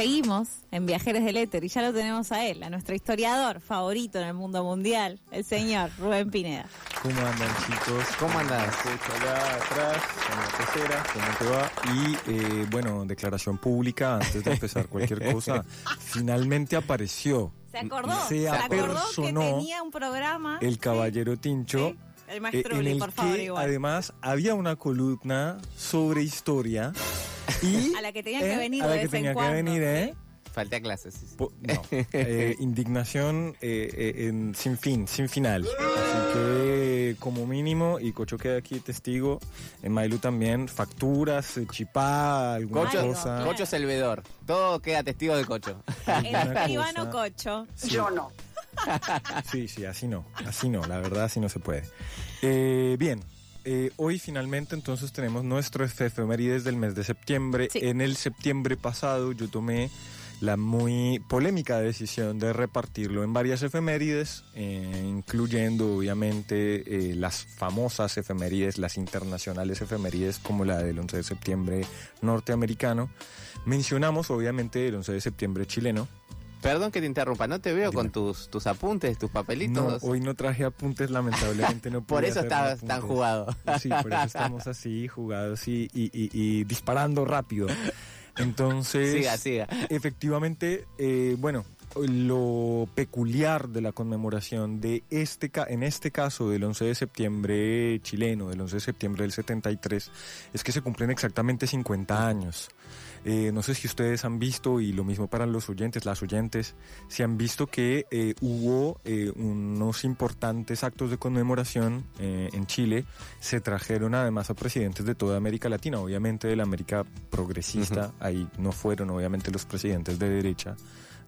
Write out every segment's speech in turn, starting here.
seguimos en Viajeros del Éter y ya lo tenemos a él, a nuestro historiador favorito en el mundo mundial, el señor Rubén Pineda. ¿Cómo andan chicos? ¿Cómo andan? allá atrás, en la tercera, ¿cómo te va? Y eh, bueno, declaración pública, antes de empezar cualquier cosa, finalmente apareció. Se acordó, se, acordó que tenía un programa. El Caballero Tincho. el eh, maestro en el por favor, que además había una columna sobre historia y a la que tenía que venir a la que tenía que venir, ¿eh? Falté a clases. no, eh, indignación en, sin fin, sin final. Así que como mínimo, y Cocho queda aquí testigo, en Mailu también, facturas, chipá, alguna Cocho, cosa. Cocho Selvedor, todo queda testigo de Cocho. El escribano Cocho. Yo no. Sí, sí, así no, así no, la verdad así no se puede. Eh, bien, eh, hoy finalmente entonces tenemos nuestro efemérides del mes de septiembre. En el septiembre pasado yo tomé la muy polémica decisión de repartirlo en varias efemérides, eh, incluyendo obviamente las famosas efemérides, las internacionales efemérides como la del 11 de septiembre norteamericano. Mencionamos obviamente el 11 de septiembre chileno, Perdón que te interrumpa, no te veo con tus, tus apuntes, tus papelitos. No, hoy no traje apuntes, lamentablemente no Por eso estás tan jugado. Sí, por eso estamos así, jugados y, y, y, disparando rápido. Entonces, siga, siga. efectivamente, eh, bueno, lo peculiar de la conmemoración de este en este caso del 11 de septiembre chileno, del 11 de septiembre del 73, es que se cumplen exactamente 50 años. Eh, no sé si ustedes han visto, y lo mismo para los oyentes, las oyentes, si han visto que eh, hubo eh, unos importantes actos de conmemoración en Chile. Se trajeron además a presidentes de toda América Latina, obviamente de la América progresista. Ahí no fueron obviamente los presidentes de derecha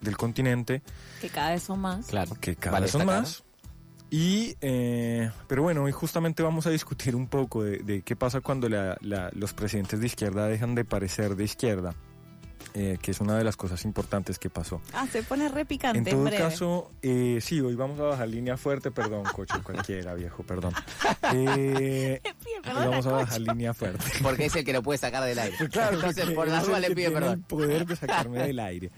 del continente. Que cada vez son más. Claro. Que cada vez son más. Y, eh, pero bueno, hoy justamente vamos a discutir un poco de, qué pasa cuando los presidentes de izquierda dejan de parecer de izquierda. Eh, que es una de las cosas importantes que pasó. Ah, se pone re picante. En todo caso, eh, sí, hoy vamos a bajar línea fuerte, perdón, coche, cualquiera, viejo, perdón. Eh, vamos a bajar línea fuerte. Porque es el que lo puede sacar del aire. claro, entonces por la duda le pide perdón. El poder de sacarme del aire.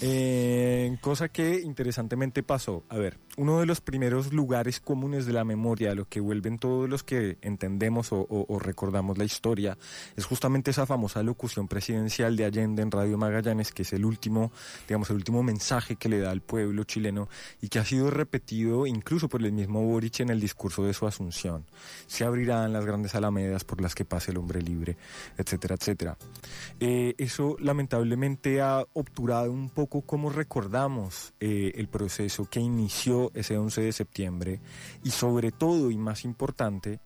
Eh, cosa que interesantemente pasó. A ver, uno de los primeros lugares comunes de la memoria, a lo que vuelven todos los que entendemos o, recordamos la historia, es justamente esa famosa locución presidencial de Allende en Radio Magallanes, que es el último, digamos, el último mensaje que le da al pueblo chileno y que ha sido repetido incluso por el mismo Boric en el discurso de su asunción. Se abrirán las grandes alamedas por las que pase el hombre libre, etcétera, etcétera. Eh, eso lamentablemente ha obturado un poco cómo recordamos eh, el proceso que inició ese 11 de septiembre y sobre todo y más importante,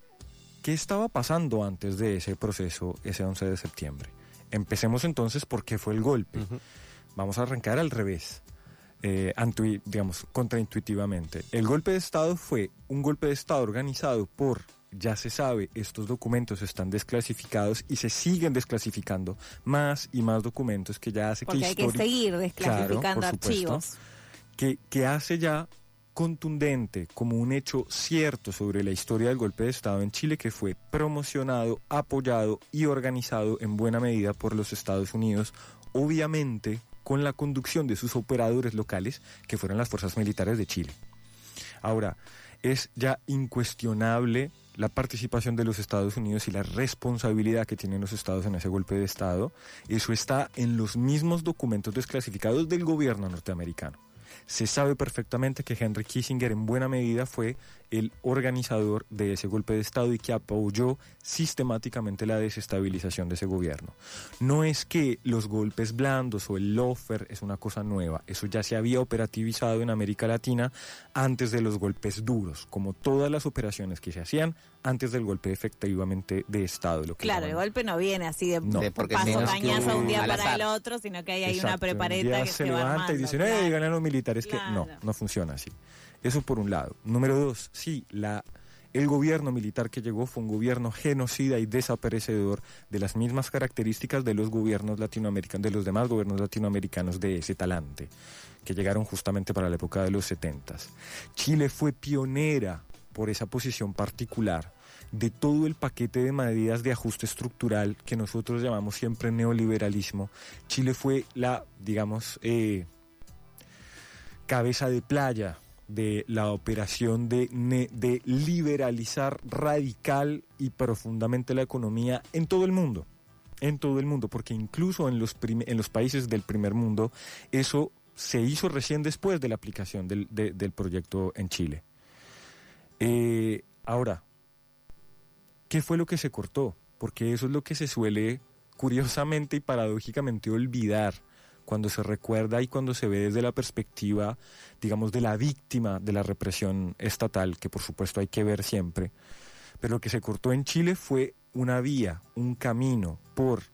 qué estaba pasando antes de ese proceso, ese 11 de septiembre. Empecemos entonces por qué fue el golpe. Vamos a arrancar al revés. Eh, digamos, contraintuitivamente. El golpe de Estado fue un golpe de Estado organizado por ya se sabe, estos documentos están desclasificados y se siguen desclasificando más y más documentos que ya hace Porque que hay que seguir desclasificando archivos. Que, que hace ya contundente como un hecho cierto sobre la historia del golpe de Estado en Chile que fue promocionado, apoyado y organizado en buena medida por los Estados Unidos, obviamente con la conducción de sus operadores locales, que fueron las fuerzas militares de Chile. Ahora, es ya incuestionable la participación de los Estados Unidos y la responsabilidad que tienen los Estados en ese golpe de Estado, eso está en los mismos documentos desclasificados del gobierno norteamericano. Se sabe perfectamente que Henry Kissinger en buena medida fue el organizador de ese golpe de Estado y que apoyó sistemáticamente la desestabilización de ese gobierno. No es que los golpes blandos o el lofer es una cosa nueva, eso ya se había operativizado en América Latina antes de los golpes duros, como todas las operaciones que se hacían antes del golpe efectivamente de Estado. Lo claro, el golpe no viene así de no, paso cañazo un día para el otro, sino que hay una prepareta que se, levanta y dicen, ¡eh, ganan los militares! Que no, no funciona así. Eso por un lado. Número dos, sí, la, el gobierno militar que llegó fue un gobierno genocida y desaparecedor de las mismas características de los gobiernos latinoamericanos, de los demás gobiernos latinoamericanos de ese talante, que llegaron justamente para la época de los setentas. Chile fue pionera por esa posición particular de todo el paquete de medidas de ajuste estructural que nosotros llamamos siempre neoliberalismo, Chile fue la, digamos, eh, cabeza de playa de la operación de, de liberalizar radical y profundamente la economía en todo el mundo. En todo el mundo, porque incluso en los, en los países del primer mundo, eso se hizo recién después de la aplicación del, del proyecto en Chile. Eh, ahora, ¿qué fue lo que se cortó? Porque eso es lo que se suele curiosamente y paradójicamente olvidar cuando se recuerda y cuando se ve desde la perspectiva, digamos, de la víctima de la represión estatal, que por supuesto hay que ver siempre. Pero lo que se cortó en Chile fue una vía, un camino por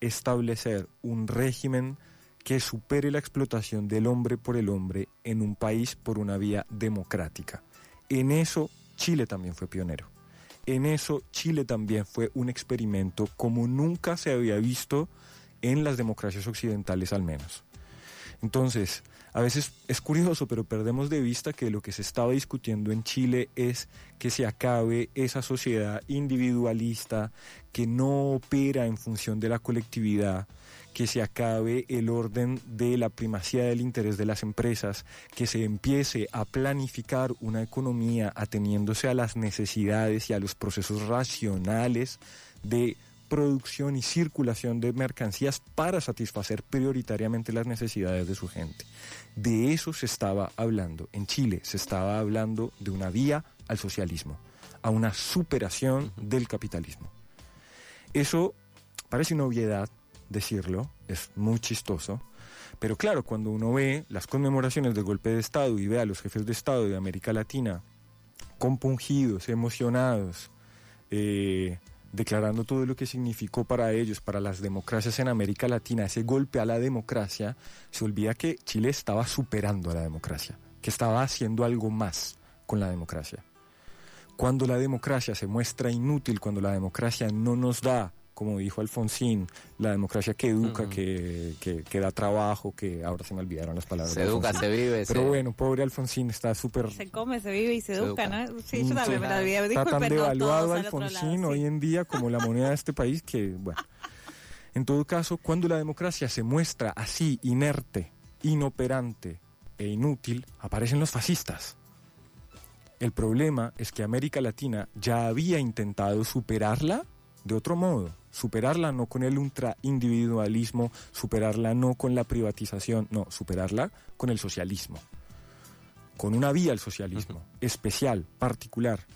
establecer un régimen que supere la explotación del hombre por el hombre en un país por una vía democrática. En eso Chile también fue pionero. En eso Chile también fue un experimento como nunca se había visto en las democracias occidentales al menos. Entonces, a veces es curioso, pero perdemos de vista que lo que se estaba discutiendo en Chile es que se acabe esa sociedad individualista que no opera en función de la colectividad, que se acabe el orden de la primacía del interés de las empresas, que se empiece a planificar una economía ateniéndose a las necesidades y a los procesos racionales de producción y circulación de mercancías para satisfacer prioritariamente las necesidades de su gente. De eso se estaba hablando. En Chile se estaba hablando de una vía al socialismo, a una superación del capitalismo. Eso parece una obviedad decirlo, es muy chistoso, pero claro, cuando uno ve las conmemoraciones del golpe de Estado y ve a los jefes de Estado de América Latina compungidos, emocionados, eh, declarando todo lo que significó para ellos, para las democracias en América Latina, ese golpe a la democracia, se olvida que Chile estaba superando a la democracia, que estaba haciendo algo más con la democracia. Cuando la democracia se muestra inútil, cuando la democracia no nos da como dijo Alfonsín, la democracia que educa, que, que, da trabajo, que ahora se me olvidaron las palabras. Se educa, se vive. Pero bueno, pobre Alfonsín está súper... Se come, se vive y se, educa, ¿no? Sí, yo también me la olvidé. Está tan devaluado Alfonsín hoy en día como la moneda de este país que, bueno... En todo caso, cuando la democracia se muestra así, inerte, inoperante e inútil, aparecen los fascistas. El problema es que América Latina ya había intentado superarla de otro modo superarla no con el ultraindividualismo, superarla no con la privatización, no, superarla con el socialismo, con una vía al socialismo, especial, particular.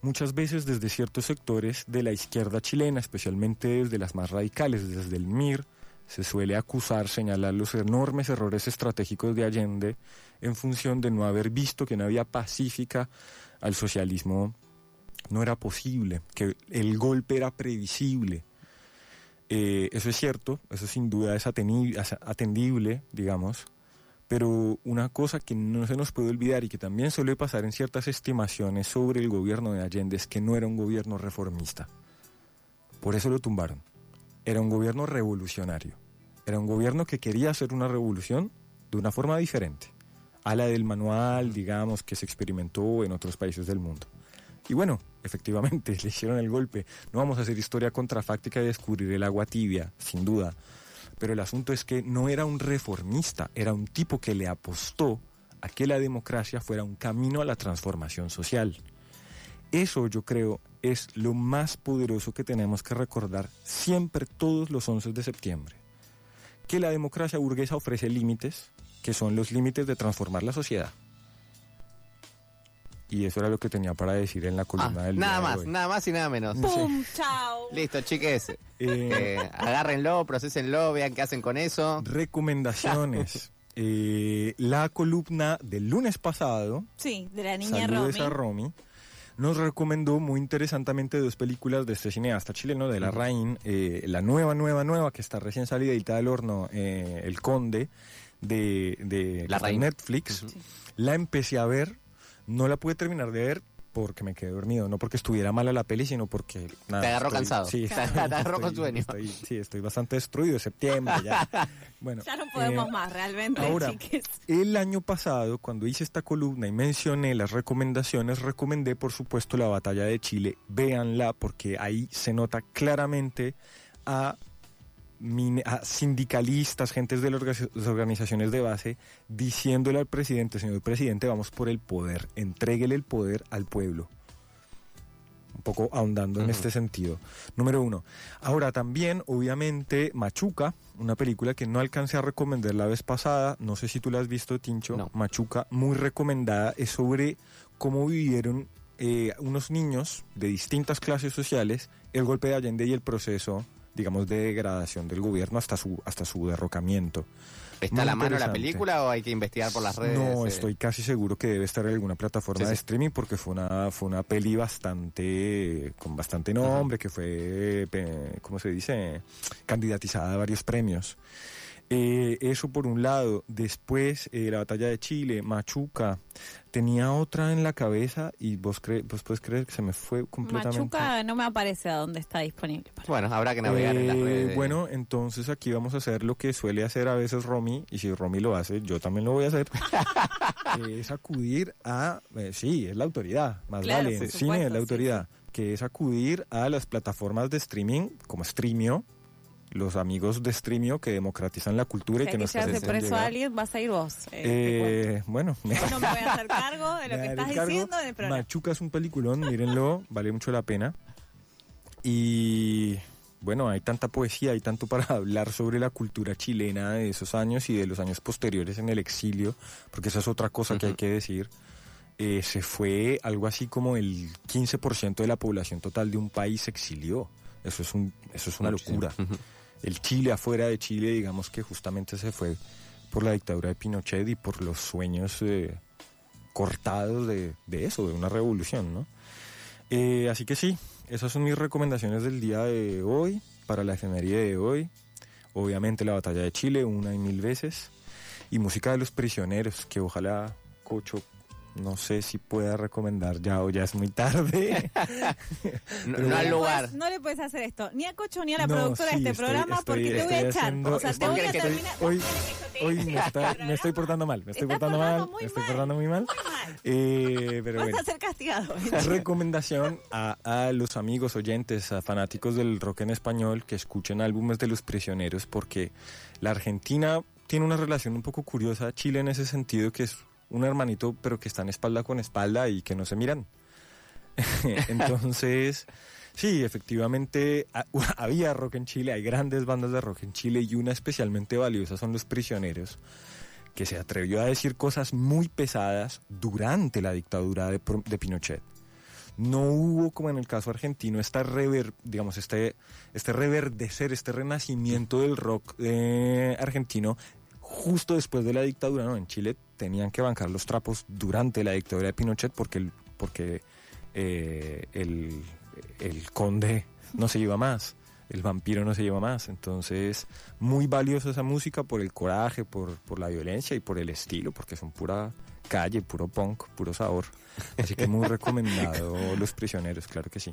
Muchas veces desde ciertos sectores de la izquierda chilena, especialmente desde las más radicales, desde el MIR, se suele acusar, señalar los enormes errores estratégicos de Allende en función de no haber visto que una vía pacífica al socialismo no era posible, que el golpe era previsible, eh, eso es cierto, eso sin duda es atendible, digamos, pero una cosa que no se nos puede olvidar y que también suele pasar en ciertas estimaciones sobre el gobierno de Allende es que no era un gobierno reformista. Por eso lo tumbaron. Era un gobierno revolucionario. Era un gobierno que quería hacer una revolución de una forma diferente a la del manual, digamos, que se experimentó en otros países del mundo. Y bueno, efectivamente, le hicieron el golpe. No vamos a hacer historia contrafáctica y descubrir el agua tibia, sin duda. Pero el asunto es que no era un reformista, era un tipo que le apostó a que la democracia fuera un camino a la transformación social. Eso yo creo es lo más poderoso que tenemos que recordar siempre todos los 11 de septiembre. Que la democracia burguesa ofrece límites, que son los límites de transformar la sociedad. Y eso era lo que tenía para decir en la columna ah, del Nada más, nada más y nada menos. ¡Pum! ¡Chao! Listo, chiques. Eh, eh, agárrenlo, procesenlo, vean qué hacen con eso. Recomendaciones. Eh, la columna del lunes pasado. Sí, de la niña Romy. a Romy. Nos recomendó muy interesantemente dos películas de este cineasta chileno, de La Rain, la nueva, nueva, nueva, que está recién salida editada del horno, El Conde, de, de la Netflix. La empecé a ver no la pude terminar de ver porque me quedé dormido, no porque estuviera mala la peli, sino porque... Nada, te agarró cansado. Sí, te agarró con sueño. sí, estoy bastante destruido, septiembre ya. Bueno, ya no podemos eh, más realmente, ahora, El año pasado, cuando hice esta columna y mencioné las recomendaciones, recomendé, por supuesto, la batalla de Chile. Véanla, porque ahí se nota claramente a a sindicalistas, gentes de las organizaciones de base, diciéndole al presidente, señor presidente, vamos por el poder, entréguele el poder al pueblo. Un poco ahondando en este sentido. Número uno. Ahora también, obviamente, Machuca, una película que no alcancé a recomendar la vez pasada, no sé si tú la has visto, Tincho, Machuca, muy recomendada, es sobre cómo vivieron eh, unos niños de distintas clases sociales el golpe de Allende y el proceso digamos, de degradación del gobierno hasta su, hasta su derrocamiento. ¿Está a la mano la película o hay que investigar por las redes? No, eh? estoy casi seguro que debe estar en alguna plataforma de streaming porque fue una, fue una peli bastante, con bastante nombre, que fue, ¿cómo se dice? Candidatizada a varios premios. Eh, eso por un lado. Después, eh, la batalla de Chile, Machuca. Tenía otra en la cabeza y vos, cre vos puedes creer que se me fue completamente. Machuca no me aparece a dónde está disponible. Bueno, habrá que navegar en las eh, redes. Bueno, entonces aquí vamos a hacer lo que suele hacer a veces Romy, y si Romy lo hace, yo también lo voy a hacer. es acudir a. sí, es la autoridad, más vale. Cine es la autoridad. Que es acudir a las plataformas de streaming como Streamio los amigos de Streamio que democratizan la cultura y que, nos hace preso a alguien, vas a ir vos. Eh, eh bueno, me... no me voy a hacer cargo de lo que estás diciendo. Machuca es un peliculón, mírenlo, vale mucho la pena. Y bueno, hay tanta poesía, hay tanto para hablar sobre la cultura chilena de esos años y de los años posteriores en el exilio, porque esa es otra cosa que hay que decir. Eh, se fue algo así como el 15% de la población total de un país se exilió. Eso es, un, eso es una locura el Chile afuera de Chile, digamos que justamente se fue por la dictadura de Pinochet y por los sueños eh, cortados de, eso, de una revolución, ¿no? Eh, así que sí, esas son mis recomendaciones del día de hoy, para la efemería de hoy. Obviamente la batalla de Chile, una y mil veces. Y música de los prisioneros, que ojalá Cocho no sé si pueda recomendar ya o ya es muy tarde. no, al lugar. no le puedes hacer esto, ni a Cocho ni a la productora de este programa, porque te voy a echar. o sea, te voy a terminar. Hoy, hoy me, estoy portando mal, me estoy portando mal, me estoy portando muy mal. Eh, pero Vas a ser castigado. Recomendación a, a los amigos oyentes, a fanáticos del rock en español, que escuchen álbumes de los prisioneros, porque la Argentina tiene una relación un poco curiosa, Chile en ese sentido, que es un hermanito, pero que están espalda con espalda y que no se miran. Entonces, sí, efectivamente había rock en Chile, hay grandes bandas de rock en Chile y una especialmente valiosa son Los Prisioneros, que se atrevió a decir cosas muy pesadas durante la dictadura de, Pinochet. No hubo, como en el caso argentino, esta rever, digamos, este, este reverdecer, este renacimiento del rock eh, argentino justo después de la dictadura, ¿no? En Chile tenían que bancar los trapos durante la dictadura de Pinochet porque, porque eh, el, el conde no se lleva más, el vampiro no se lleva más. Entonces, muy valiosa esa música por el coraje, por, por la violencia y por el estilo, porque son pura calle, puro punk, puro sabor. Así que muy recomendado Los Prisioneros, claro que sí.